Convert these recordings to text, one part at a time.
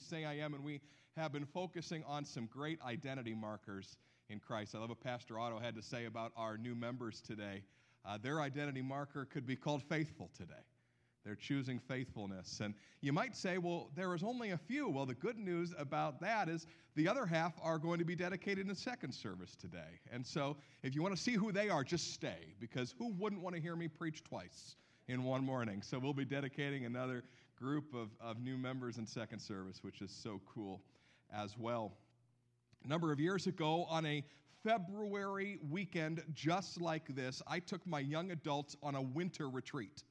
Say I Am, and we have been focusing on some great identity markers in Christ. I love what Pastor Otto had to say about our new members today. Uh, their identity marker could be called faithful today. They're choosing faithfulness. And you might say, well, there is only a few. Well, the good news about that is the other half are going to be dedicated in second service today. And so if you want to see who they are, just stay, because who wouldn't want to hear me preach twice in one morning? So we'll be dedicating another group of, of new members in second service, which is so cool as well. A number of years ago, on a February weekend just like this, I took my young adults on a winter retreat.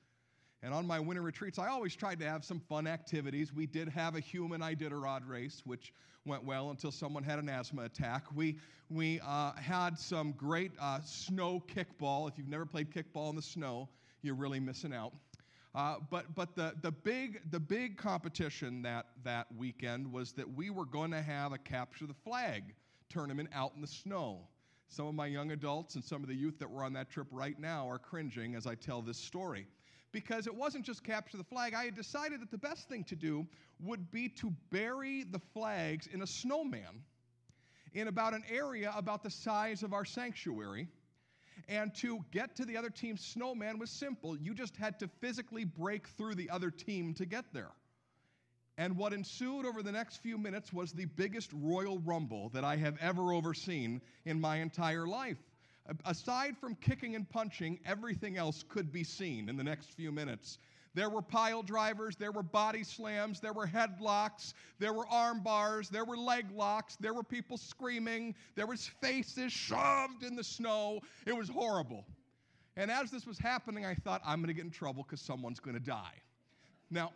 And on my winter retreats, I always tried to have some fun activities. We did have a human Iditarod race, which went well until someone had an asthma attack. We, we uh, had some great uh, snow kickball. If you've never played kickball in the snow, you're really missing out. Uh, but but the, the, big, the big competition that, that weekend was that we were going to have a capture the flag tournament out in the snow. Some of my young adults and some of the youth that were on that trip right now are cringing as I tell this story because it wasn't just capture the flag. I had decided that the best thing to do would be to bury the flags in a snowman in about an area about the size of our sanctuary. And to get to the other team's snowman was simple. You just had to physically break through the other team to get there. And what ensued over the next few minutes was the biggest Royal Rumble that I have ever overseen in my entire life. Aside from kicking and punching, everything else could be seen in the next few minutes. There were pile drivers, there were body slams, there were headlocks, there were arm bars, there were leg locks, there were people screaming, there was faces shoved in the snow. It was horrible. And as this was happening, I thought, I'm going to get in trouble because someone's going to die. Now,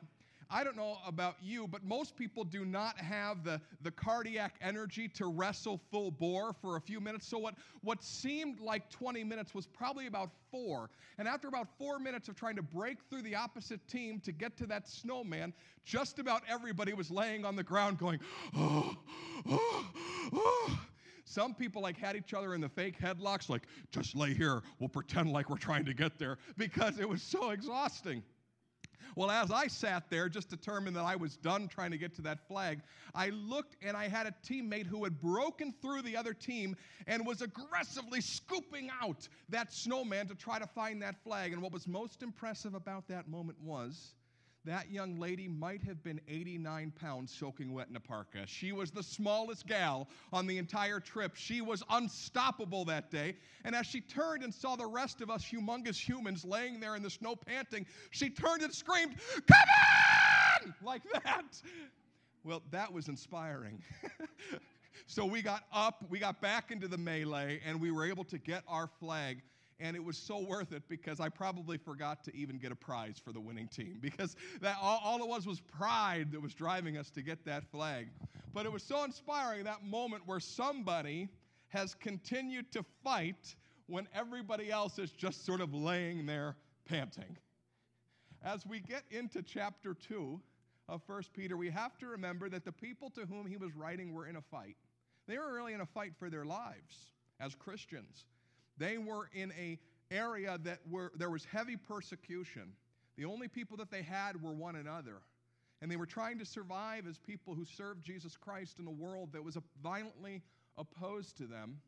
I don't know about you, but most people do not have the, the cardiac energy to wrestle full bore for a few minutes. So, what, what seemed like 20 minutes was probably about four. And after about four minutes of trying to break through the opposite team to get to that snowman, just about everybody was laying on the ground going, oh, oh, oh. Some people like had each other in the fake headlocks, like, just lay here, we'll pretend like we're trying to get there, because it was so exhausting. Well, as I sat there, just determined that I was done trying to get to that flag, I looked and I had a teammate who had broken through the other team and was aggressively scooping out that snowman to try to find that flag. And what was most impressive about that moment was that young lady might have been 89 pounds soaking wet in a parka. She was the smallest gal on the entire trip. She was unstoppable that day. And as she turned and saw the rest of us humongous humans laying there in the snow panting, she turned and screamed, Come on! Like that. Well, that was inspiring. so we got up, we got back into the melee, and we were able to get our flag and it was so worth it because I probably forgot to even get a prize for the winning team because that all, all, it was was pride that was driving us to get that flag. But it was so inspiring that moment where somebody has continued to fight when everybody else is just sort of laying there panting. As we get into chapter 2 of 1 Peter, we have to remember that the people to whom he was writing were in a fight. They were really in a fight for their lives as Christians. They were in a area that were, there was heavy persecution. The only people that they had were one another. And they were trying to survive as people who served Jesus Christ in a world that was violently opposed to them.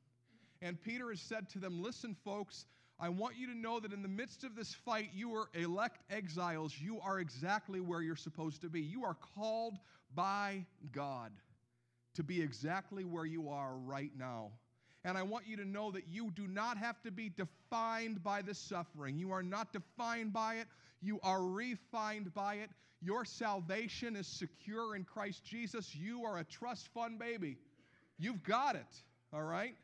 And Peter has said to them, Listen, folks, I want you to know that in the midst of this fight, you are elect exiles. You are exactly where you're supposed to be. You are called by God to be exactly where you are right now. And I want you to know that you do not have to be defined by the suffering. You are not defined by it, you are refined by it. Your salvation is secure in Christ Jesus. You are a trust fund baby. You've got it, all right?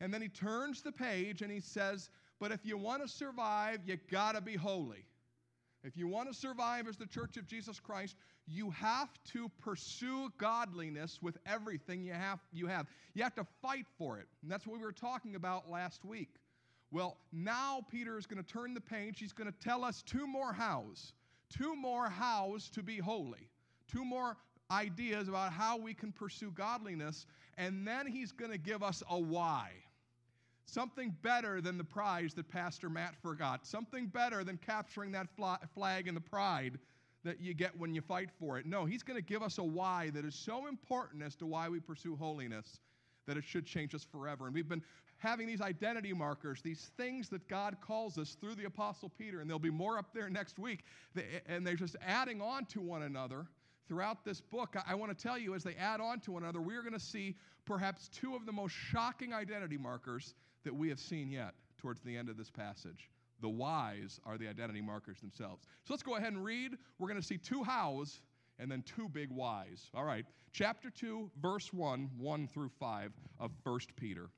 And then he turns the page and he says, But if you want to survive, you got to be holy. If you want to survive as the church of Jesus Christ, you have to pursue godliness with everything you have. You have. You have to fight for it. And that's what we were talking about last week. Well, now Peter is going to turn the page. He's going to tell us two more hows. Two more hows to be holy. Two more ideas about how we can pursue godliness. And then he's going to give us a why. Something better than the prize that Pastor Matt forgot. Something better than capturing that flag and the pride that you get when you fight for it. No, He's going to give us a why that is so important as to why we pursue holiness that it should change us forever. And we've been having these identity markers, these things that God calls us through the Apostle Peter, and there'll be more up there next week. And they're just adding on to one another throughout this book. I want to tell you, as they add on to one another, we're going to see perhaps two of the most shocking identity markers that we have seen yet towards the end of this passage. The whys are the identity markers themselves. So let's go ahead and read. We're going to see two hows and then two big whys. All right, chapter 2, verse 1, 1 through 5 of 1 Peter.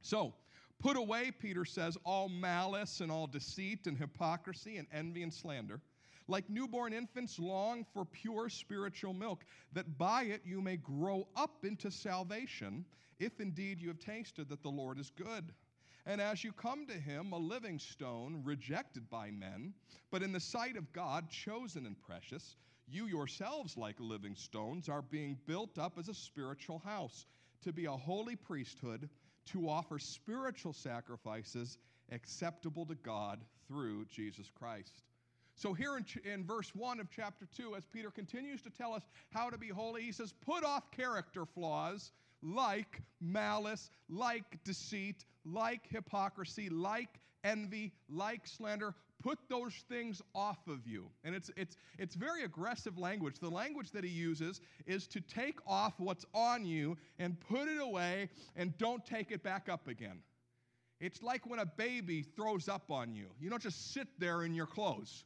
So, put away, Peter says, all malice and all deceit and hypocrisy and envy and slander. Like newborn infants, long for pure spiritual milk, that by it you may grow up into salvation, if indeed you have tasted that the Lord is good. And as you come to him, a living stone, rejected by men, but in the sight of God, chosen and precious, you yourselves, like living stones, are being built up as a spiritual house, to be a holy priesthood, to offer spiritual sacrifices acceptable to God through Jesus Christ. So, here in, in, verse 1 of chapter 2, as Peter continues to tell us how to be holy, he says, Put off character flaws like malice, like deceit, like hypocrisy, like envy, like slander. Put those things off of you. And it's, it's, it's very aggressive language. The language that he uses is to take off what's on you and put it away and don't take it back up again. It's like when a baby throws up on you. You don't just sit there in your clothes.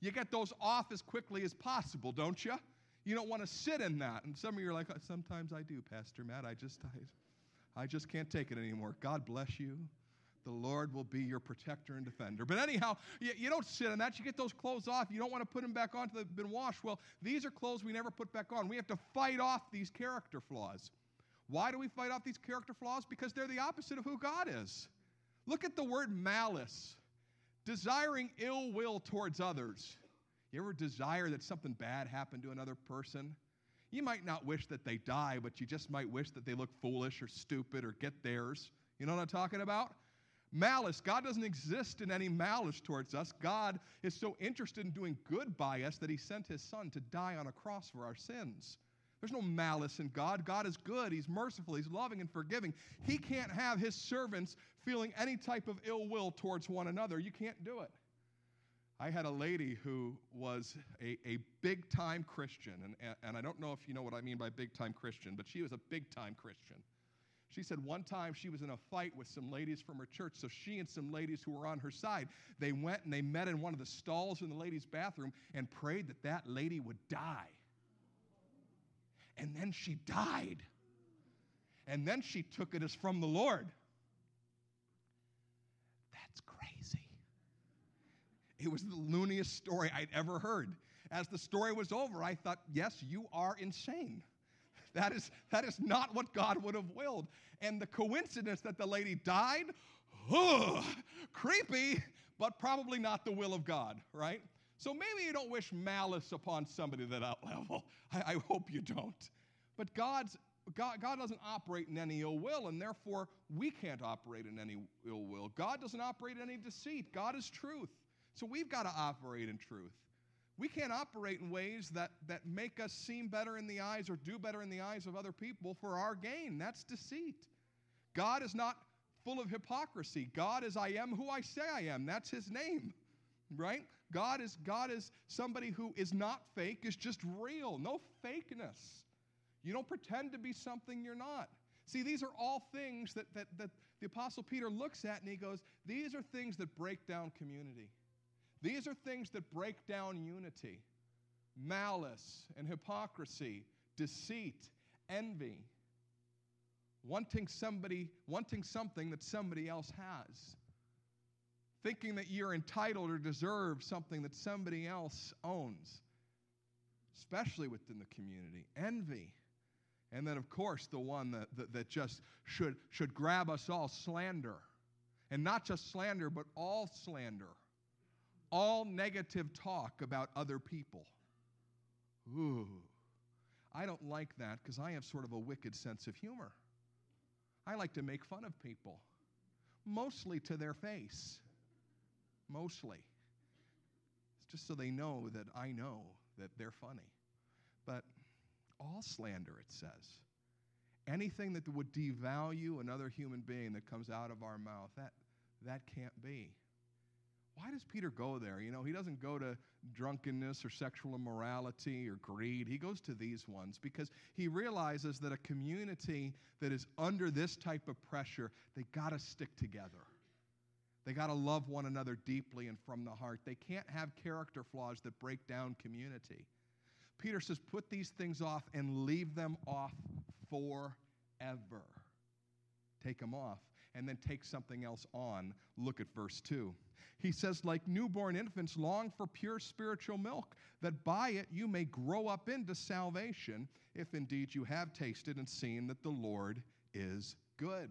You get those off as quickly as possible, don't you? You don't want to sit in that. And some of you are like, uh, sometimes I do, Pastor Matt. I just, I, I just can't take it anymore. God bless you. The Lord will be your protector and defender. But anyhow, you, you don't sit in that. You get those clothes off. You don't want to put them back on until they've been washed. Well, these are clothes we never put back on. We have to fight off these character flaws. Why do we fight off these character flaws? Because they're the opposite of who God is. Look at the word malice desiring ill will towards others. You ever desire that something bad happened to another person? You might not wish that they die, but you just might wish that they look foolish or stupid or get theirs. You know what I'm talking about? Malice. God doesn't exist in any malice towards us. God is so interested in doing good by us that He sent His Son to die on a cross for our sins. There's no malice in God. God is good. He's merciful. He's loving and forgiving. He can't have His servants feeling any type of ill will towards one another. You can't do it. I had a lady who was a, a big time Christian, and, and I don't know if you know what I mean by big time Christian, but she was a big time Christian. She said one time she was in a fight with some ladies from her church, so she and some ladies who were on her side, they went and they met in one of the stalls in the ladies' bathroom and prayed that that lady would die. And then she died. And then she took it as from the Lord. It was the looniest story I'd ever heard. As the story was over, I thought, yes, you are insane. That is, that is not what God would have willed. And the coincidence that the lady died, ugh, creepy, but probably not the will of God, right? So maybe you don't wish malice upon somebody that level. I, I hope you don't. But God's God, God doesn't operate in any ill will, and therefore we can't operate in any ill will. God doesn't operate in any deceit. God is truth. So we've got to operate in truth. We can't operate in ways that, that make us seem better in the eyes or do better in the eyes of other people for our gain. That's deceit. God is not full of hypocrisy. God is I am who I say I am. That's his name. Right? God is God is somebody who is not fake, is just real. No fakeness. You don't pretend to be something you're not. See, these are all things that, that, that the Apostle Peter looks at and he goes, These are things that break down community. These are things that break down unity malice and hypocrisy, deceit, envy, wanting somebody, wanting something that somebody else has, thinking that you're entitled or deserve something that somebody else owns, especially within the community, envy. And then, of course, the one that, that, that just should, should grab us all slander. And not just slander, but all slander all negative talk about other people. Ooh, I don't like that because I have sort of a wicked sense of humor. I like to make fun of people, mostly to their face. Mostly. It's just so they know that I know that they're funny. But all slander, it says. Anything that would devalue another human being that comes out of our mouth, that, that can't be. Why does Peter go there? You know, he doesn't go to drunkenness or sexual immorality or greed. He goes to these ones because he realizes that a community that is under this type of pressure, they got to stick together. They got to love one another deeply and from the heart. They can't have character flaws that break down community. Peter says, put these things off and leave them off forever. Take them off and then take something else on. Look at verse 2. He says, like newborn infants, long for pure spiritual milk, that by it you may grow up into salvation, if indeed you have tasted and seen that the Lord is good.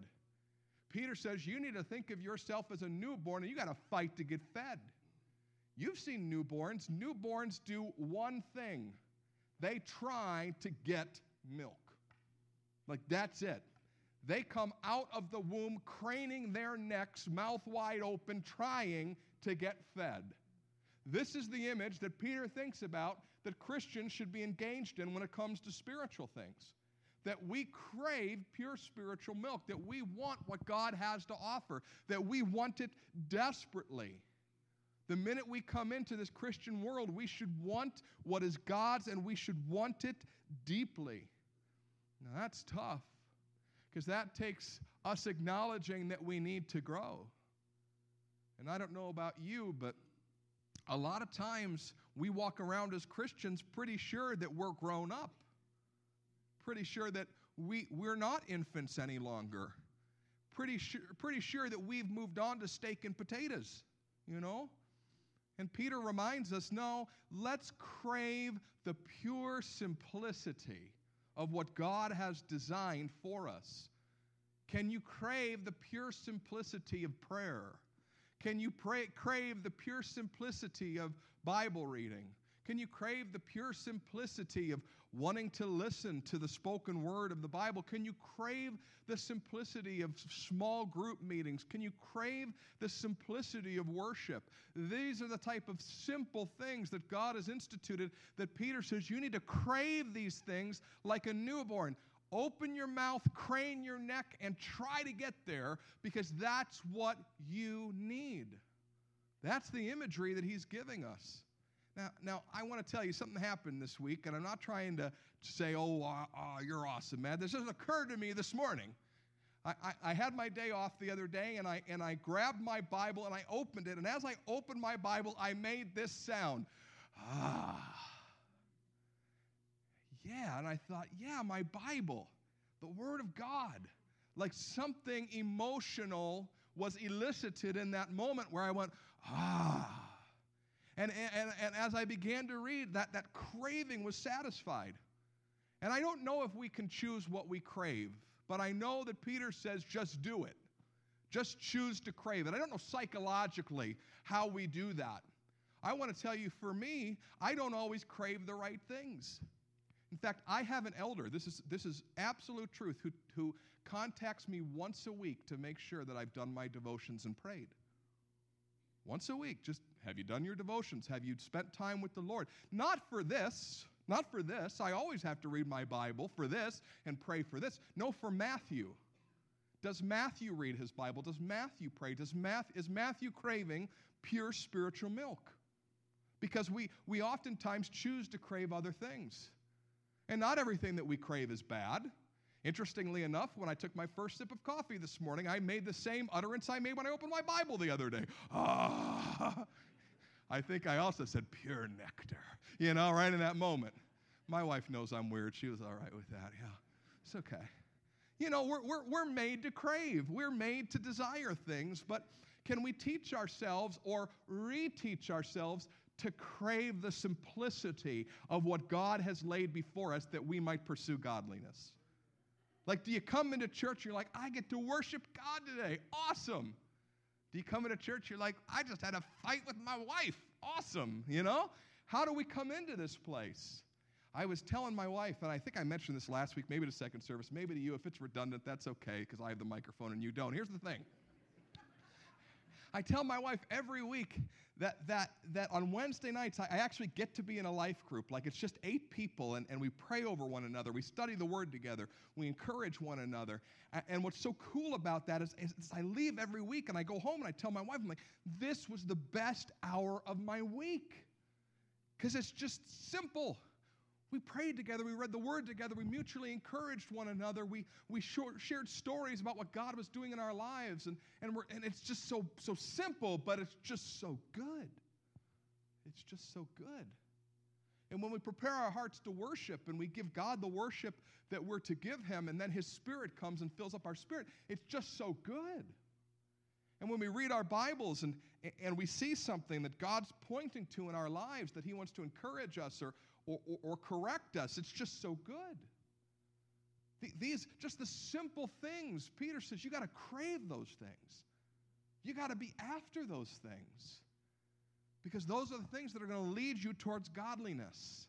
Peter says you need to think of yourself as a newborn and you got to fight to get fed. You've seen newborns. Newborns do one thing they try to get milk. Like that's it. They come out of the womb craning their necks, mouth wide open, trying to get fed. This is the image that Peter thinks about that Christians should be engaged in when it comes to spiritual things. That we crave pure spiritual milk, that we want what God has to offer, that we want it desperately. The minute we come into this Christian world, we should want what is God's and we should want it deeply. Now, that's tough because that takes us acknowledging that we need to grow. And I don't know about you, but a lot of times we walk around as Christians pretty sure that we're grown up, pretty sure that we, we're not infants any longer, pretty sure, pretty sure that we've moved on to steak and potatoes, you know? And Peter reminds us no, let's crave the pure simplicity of what God has designed for us. Can you crave the pure simplicity of prayer? Can you pray, crave the pure simplicity of Bible reading? Can you crave the pure simplicity of wanting to listen to the spoken word of the Bible? Can you crave the simplicity of small group meetings? Can you crave the simplicity of worship? These are the type of simple things that God has instituted that Peter says you need to crave these things like a newborn. Open your mouth, crane your neck, and try to get there because that's what you need. That's the imagery that he's giving us. Now, now I want to tell you something happened this week, and I'm not trying to say, oh, uh, uh, you're awesome, man. This just occurred to me this morning. I, I, I, had my day off the other day, and I, and I grabbed my Bible and I opened it. And as I opened my Bible, I made this sound. Ah. Yeah, and I thought, yeah, my Bible, the Word of God. Like something emotional was elicited in that moment where I went, ah. And, and, and as I began to read, that, that craving was satisfied. And I don't know if we can choose what we crave, but I know that Peter says just do it. Just choose to crave it. I don't know psychologically how we do that. I want to tell you, for me, I don't always crave the right things. In fact, I have an elder, this is, this is absolute truth, who, who contacts me once a week to make sure that I've done my devotions and prayed. Once a week, just have you done your devotions? Have you spent time with the Lord? Not for this, not for this. I always have to read my Bible for this and pray for this. No, for Matthew. Does Matthew read his Bible? Does Matthew pray? Does Math, is Matthew craving pure spiritual milk? Because we, we oftentimes choose to crave other things. And not everything that we crave is bad. Interestingly enough, when I took my first sip of coffee this morning, I made the same utterance I made when I opened my Bible the other day. Ah. I think I also said pure nectar, you know, right in that moment. My wife knows I'm weird. She was all right with that. Yeah, it's okay. You know, we're, we're, we're made to crave, we're made to desire things, but can we teach ourselves or reteach ourselves to crave the simplicity of what God has laid before us that we might pursue godliness? Like, do you come into church, and you're like, I get to worship God today. Awesome. Do you come into church, you're like, I just had a fight with my wife. Awesome, you know? How do we come into this place? I was telling my wife, and I think I mentioned this last week, maybe to second service, maybe to you. If it's redundant, that's okay, because I have the microphone and you don't. Here's the thing I tell my wife every week that, that, that on Wednesday nights, I, actually get to be in a life group. Like it's just eight people, and, and we pray over one another. We study the word together. We encourage one another. And, and what's so cool about that is, is, is I leave every week and I go home and I tell my wife, I'm like, this was the best hour of my week. Because it's just simple. We prayed together, we read the word together, we mutually encouraged one another, we, we shared stories about what God was doing in our lives, and, and, we're, and it's just so, so simple, but it's just so good. It's just so good. And when we prepare our hearts to worship and we give God the worship that we're to give Him, and then His Spirit comes and fills up our spirit, it's just so good. And when we read our Bibles and, and we see something that God's pointing to in our lives that He wants to encourage us or, or, or, or correct us. It's just so good. These, just the simple things. Peter says you got to crave those things. You got to be after those things. Because those are the things that are going to lead you towards godliness.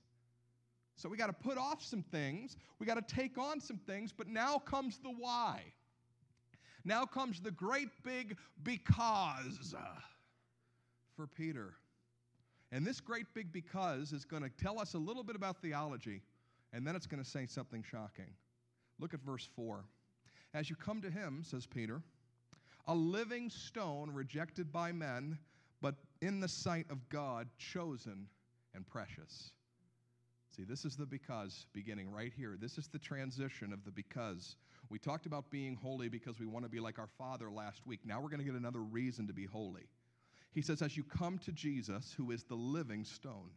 So we got to put off some things, we got to take on some things, but now comes the why. Now comes the great big because for Peter. And this great big because is going to tell us a little bit about theology, and then it's going to say something shocking. Look at verse 4. As you come to him, says Peter, a living stone rejected by men, but in the sight of God, chosen and precious. See, this is the because beginning right here. This is the transition of the because. We talked about being holy because we want to be like our Father last week. Now we're going to get another reason to be holy. He says, as you come to Jesus, who is the living stone,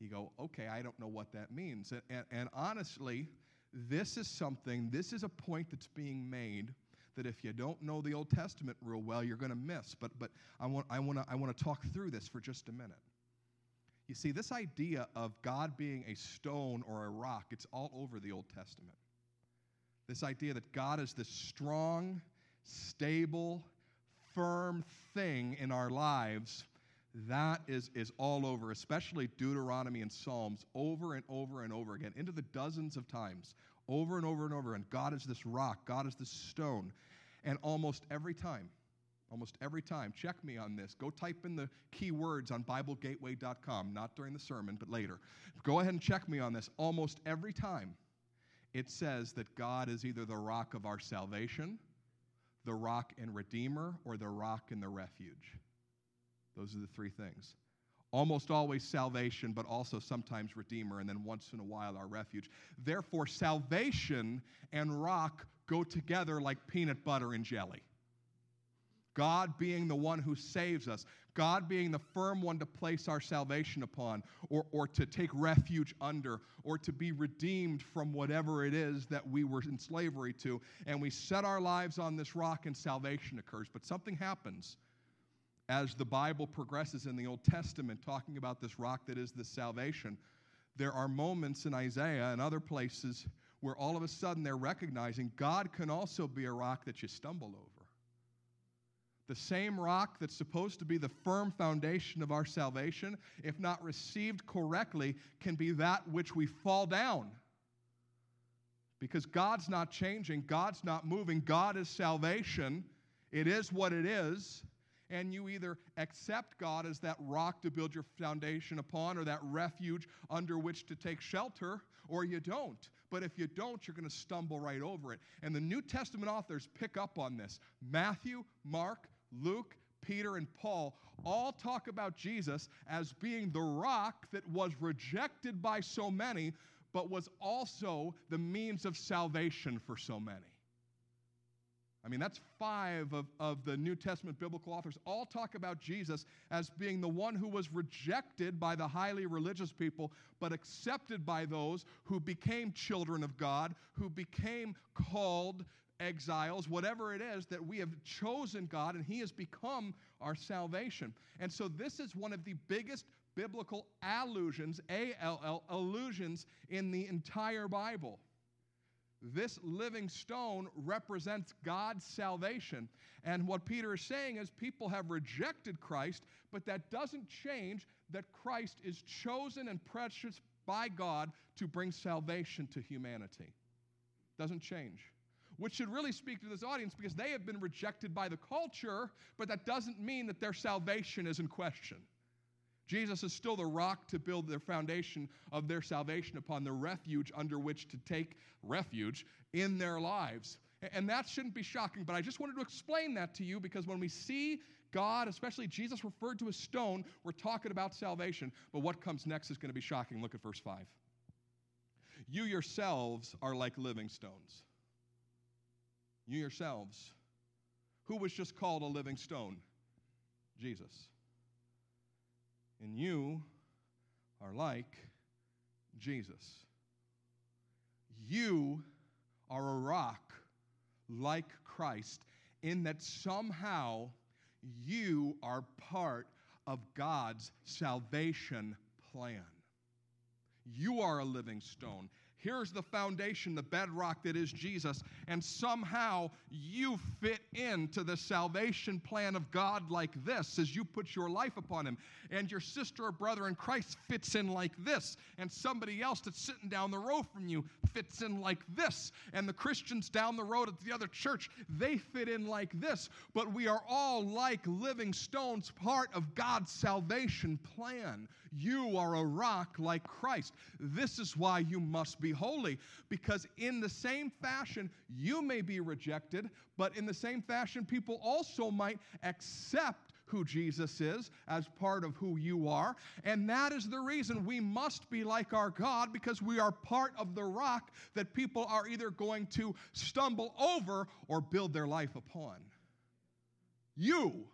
you go, okay, I don't know what that means. And, and, and honestly, this is something, this is a point that's being made that if you don't know the Old Testament real well, you're going to miss. But, but I want, I, want to, I want to talk through this for just a minute. You see, this idea of God being a stone or a rock, it's all over the Old Testament. This idea that God is this strong, stable, firm thing in our lives, that is, is all over, especially Deuteronomy and Psalms, over and over and over again, into the dozens of times, over and over and over. And God is this rock, God is this stone. And almost every time, almost every time, check me on this. Go type in the keywords on BibleGateway.com, not during the sermon, but later. Go ahead and check me on this. Almost every time, it says that God is either the rock of our salvation the rock and redeemer, or the rock and the refuge. Those are the three things. Almost always salvation, but also sometimes redeemer, and then once in a while our refuge. Therefore, salvation and rock go together like peanut butter and jelly. God being the one who saves us, God being the firm one to place our salvation upon, or, or to take refuge under, or to be redeemed from whatever it is that we were in slavery to. And we set our lives on this rock, and salvation occurs. But something happens as the Bible progresses in the Old Testament, talking about this rock that is the salvation. There are moments in Isaiah and other places where all of a sudden they're recognizing God can also be a rock that you stumble over the same rock that's supposed to be the firm foundation of our salvation, if not received correctly, can be that which we fall down. Because God's not changing, God's not moving, God is salvation. It is what it is. And you either accept God as that rock to build your foundation upon or that refuge under which to take shelter, or you don't. But if you don't, you're going to stumble right over it. And the New Testament authors pick up on this Matthew, Mark, Luke, Peter, and Paul all talk about Jesus as being the rock that was rejected by so many, but was also the means of salvation for so many. I mean, that's five of, of the New Testament biblical authors all talk about Jesus as being the one who was rejected by the highly religious people, but accepted by those who became children of God, who became called exiles, whatever it is, that we have chosen God and He has become our salvation. And so, this is one of the biggest biblical allusions, A L L, allusions in the entire Bible. This living stone represents God's salvation. And what Peter is saying is people have rejected Christ, but that doesn't change that Christ is chosen and precious by God to bring salvation to humanity. Doesn't change. Which should really speak to this audience because they have been rejected by the culture, but that doesn't mean that their salvation is in question. Jesus is still the rock to build their foundation of their salvation upon, the refuge under which to take refuge in their lives. And that shouldn't be shocking, but I just wanted to explain that to you because when we see God, especially Jesus referred to a stone, we're talking about salvation. But what comes next is going to be shocking. Look at verse 5. You yourselves are like living stones. You yourselves. Who was just called a living stone? Jesus. And you are like Jesus. You are a rock like Christ in that somehow you are part of God's salvation plan. You are a living stone. Here's the foundation, the bedrock that is Jesus, and somehow you fit into the salvation plan of God like this as you put your life upon Him. And your sister or brother in Christ fits in like this, and somebody else that's sitting down the row from you fits in like this, and the Christians down the road at the other church, they fit in like this. But we are all like living stones, part of God's salvation plan. You are a rock like Christ. This is why you must be holy, because in the same fashion, you may be rejected, but in the same fashion, people also might accept who Jesus is as part of who you are. And that is the reason we must be like our God because we are part of the rock that people are either going to stumble over or build their life upon. You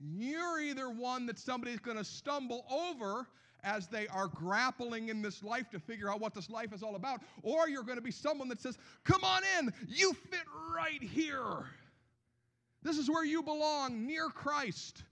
you're either one that somebody's going to stumble over as they are grappling in this life to figure out what this life is all about, or you're going to be someone that says, Come on in, you fit right here. This is where you belong, near Christ.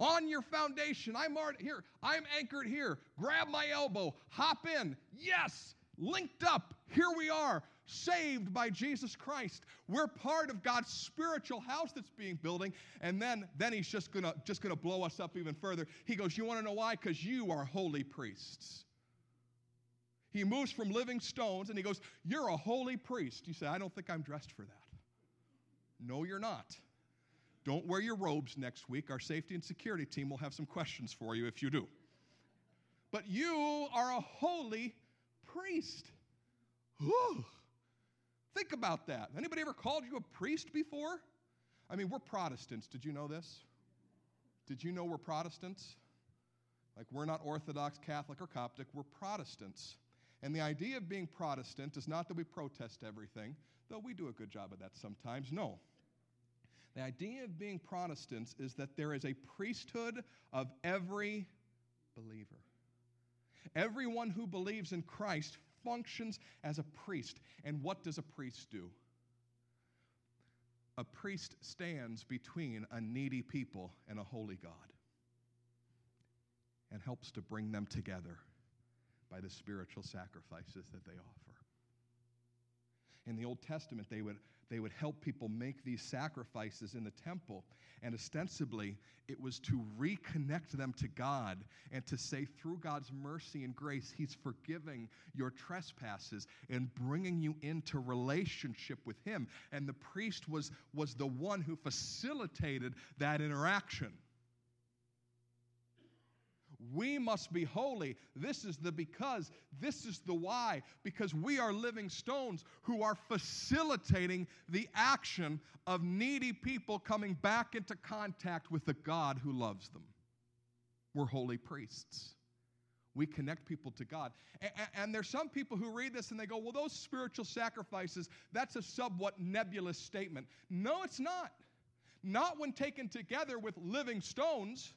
On your foundation. I'm already here. I'm anchored here. Grab my elbow. Hop in. Yes. Linked up. Here we are saved by Jesus Christ. We're part of God's spiritual house that's being building. And then, then he's just gonna just gonna blow us up even further. He goes, You want to know why? Because you are holy priests. He moves from living stones and he goes, You're a holy priest. You say, I don't think I'm dressed for that. No, you're not. Don't wear your robes next week. Our safety and security team will have some questions for you if you do. But you are a holy priest. Whew. Think about that. Anybody ever called you a priest before? I mean, we're Protestants. Did you know this? Did you know we're Protestants? Like, we're not Orthodox, Catholic, or Coptic, we're Protestants. And the idea of being Protestant is not that we protest everything, though we do a good job of that sometimes. No. The idea of being Protestants is that there is a priesthood of every believer. Everyone who believes in Christ functions as a priest. And what does a priest do? A priest stands between a needy people and a holy God and helps to bring them together by the spiritual sacrifices that they offer. In the Old Testament, they would they would help people make these sacrifices in the temple. And ostensibly, it was to reconnect them to God and to say, through God's mercy and grace, He's forgiving your trespasses and bringing you into relationship with Him. And the priest was, was the one who facilitated that interaction. We must be holy. This is the because. This is the why. Because we are living stones who are facilitating the action of needy people coming back into contact with the God who loves them. We're holy priests. We connect people to God. And, and, there's some people who read this and they go, well, those spiritual sacrifices, that's a somewhat nebulous statement. No, it's not. Not when taken together with living stones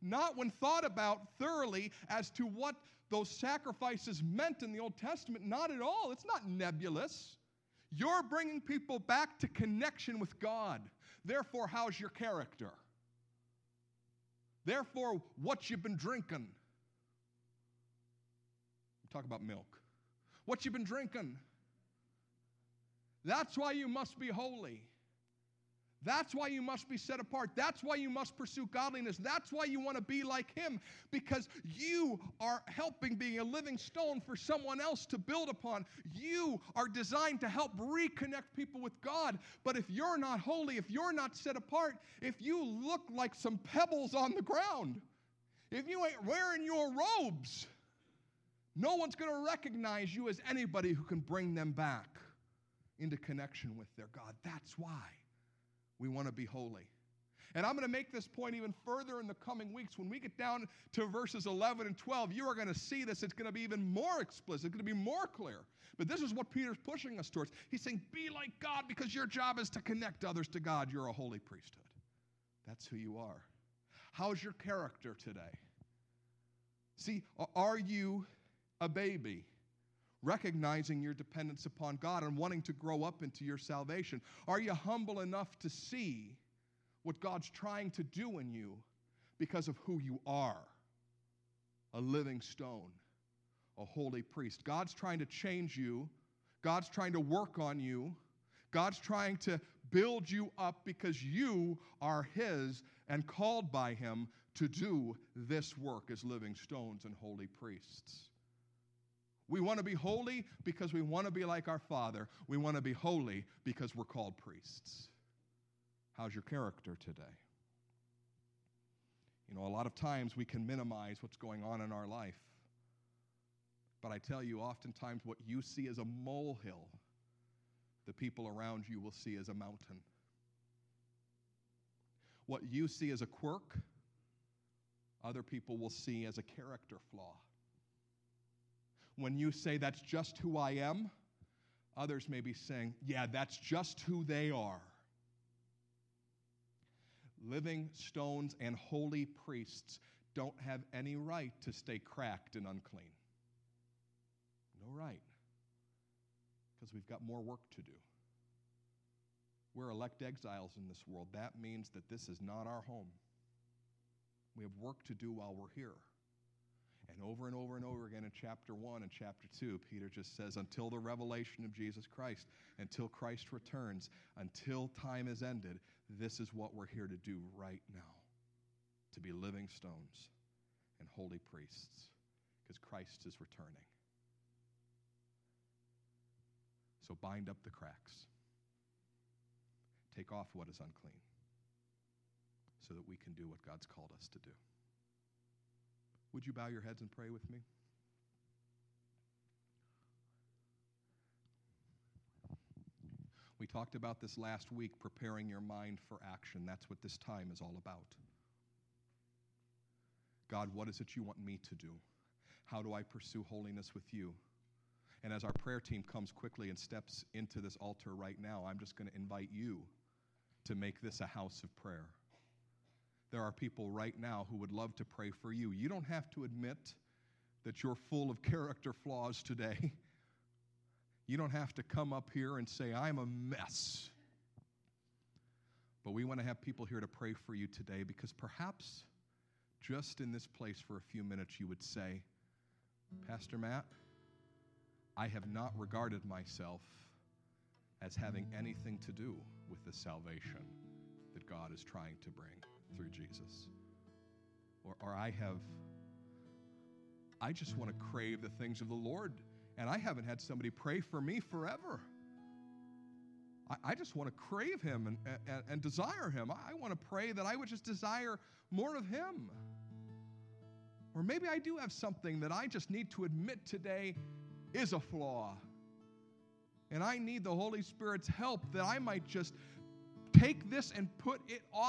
not when thought about thoroughly as to what those sacrifices meant in the Old Testament. Not at all. It's not nebulous. You're bringing people back to connection with God. Therefore, how's your character? Therefore, what you've been drinking. Talk about milk. What you've been drinking. That's why you must be holy. That's why you must be set apart. That's why you must pursue godliness. That's why you want to be like Him, because you are helping being a living stone for someone else to build upon. You are designed to help reconnect people with God. But if you're not holy, if you're not set apart, if you look like some pebbles on the ground, if you ain't wearing your robes, no one's going to recognize you as anybody who can bring them back into connection with their God. That's why we want to be holy. And I'm going to make this point even further in the coming weeks. When we get down to verses 11 and 12, you are going to see this. It's going to be even more explicit, it's going to be more clear. But this is what Peter's pushing us towards. He's saying, Be like God because your job is to connect others to God. You're a holy priesthood. That's who you are. How's your character today? See, are you a baby? Recognizing your dependence upon God and wanting to grow up into your salvation? Are you humble enough to see what God's trying to do in you because of who you are? A living stone, a holy priest. God's trying to change you, God's trying to work on you, God's trying to build you up because you are His and called by Him to do this work as living stones and holy priests. We want to be holy because we want to be like our Father. We want to be holy because we're called priests. How's your character today? You know, a lot of times we can minimize what's going on in our life. But I tell you, oftentimes what you see as a molehill, the people around you will see as a mountain. What you see as a quirk, other people will see as a character flaw. When you say, that's just who I am, others may be saying, yeah, that's just who they are. Living stones and holy priests don't have any right to stay cracked and unclean. No right. Because we've got more work to do. We're elect exiles in this world. That means that this is not our home. We have work to do while we're here. And over and over and over again in chapter 1 and chapter 2, Peter just says, until the revelation of Jesus Christ, until Christ returns, until time is ended, this is what we're here to do right now to be living stones and holy priests, because Christ is returning. So bind up the cracks, take off what is unclean, so that we can do what God's called us to do. Would you bow your heads and pray with me? We talked about this last week, preparing your mind for action. That's what this time is all about. God, what is it you want me to do? How do I pursue holiness with you? And as our prayer team comes quickly and steps into this altar right now, I'm just going to invite you to make this a house of prayer. There are people right now who would love to pray for you. You don't have to admit that you're full of character flaws today. You don't have to come up here and say, I'm a mess. But we want to have people here to pray for you today because perhaps just in this place for a few minutes you would say, Pastor Matt, I have not regarded myself as having anything to do with the salvation that God is trying to bring through Jesus. Or, or I have, I just want to crave the things of the Lord, and I haven't had somebody pray for me forever. I, just want to crave Him and, and, and desire Him. I want to pray that I would just desire more of Him. Or maybe I do have something that I just need to admit today is a flaw. And I need the Holy Spirit's help that I might just take this and put it off.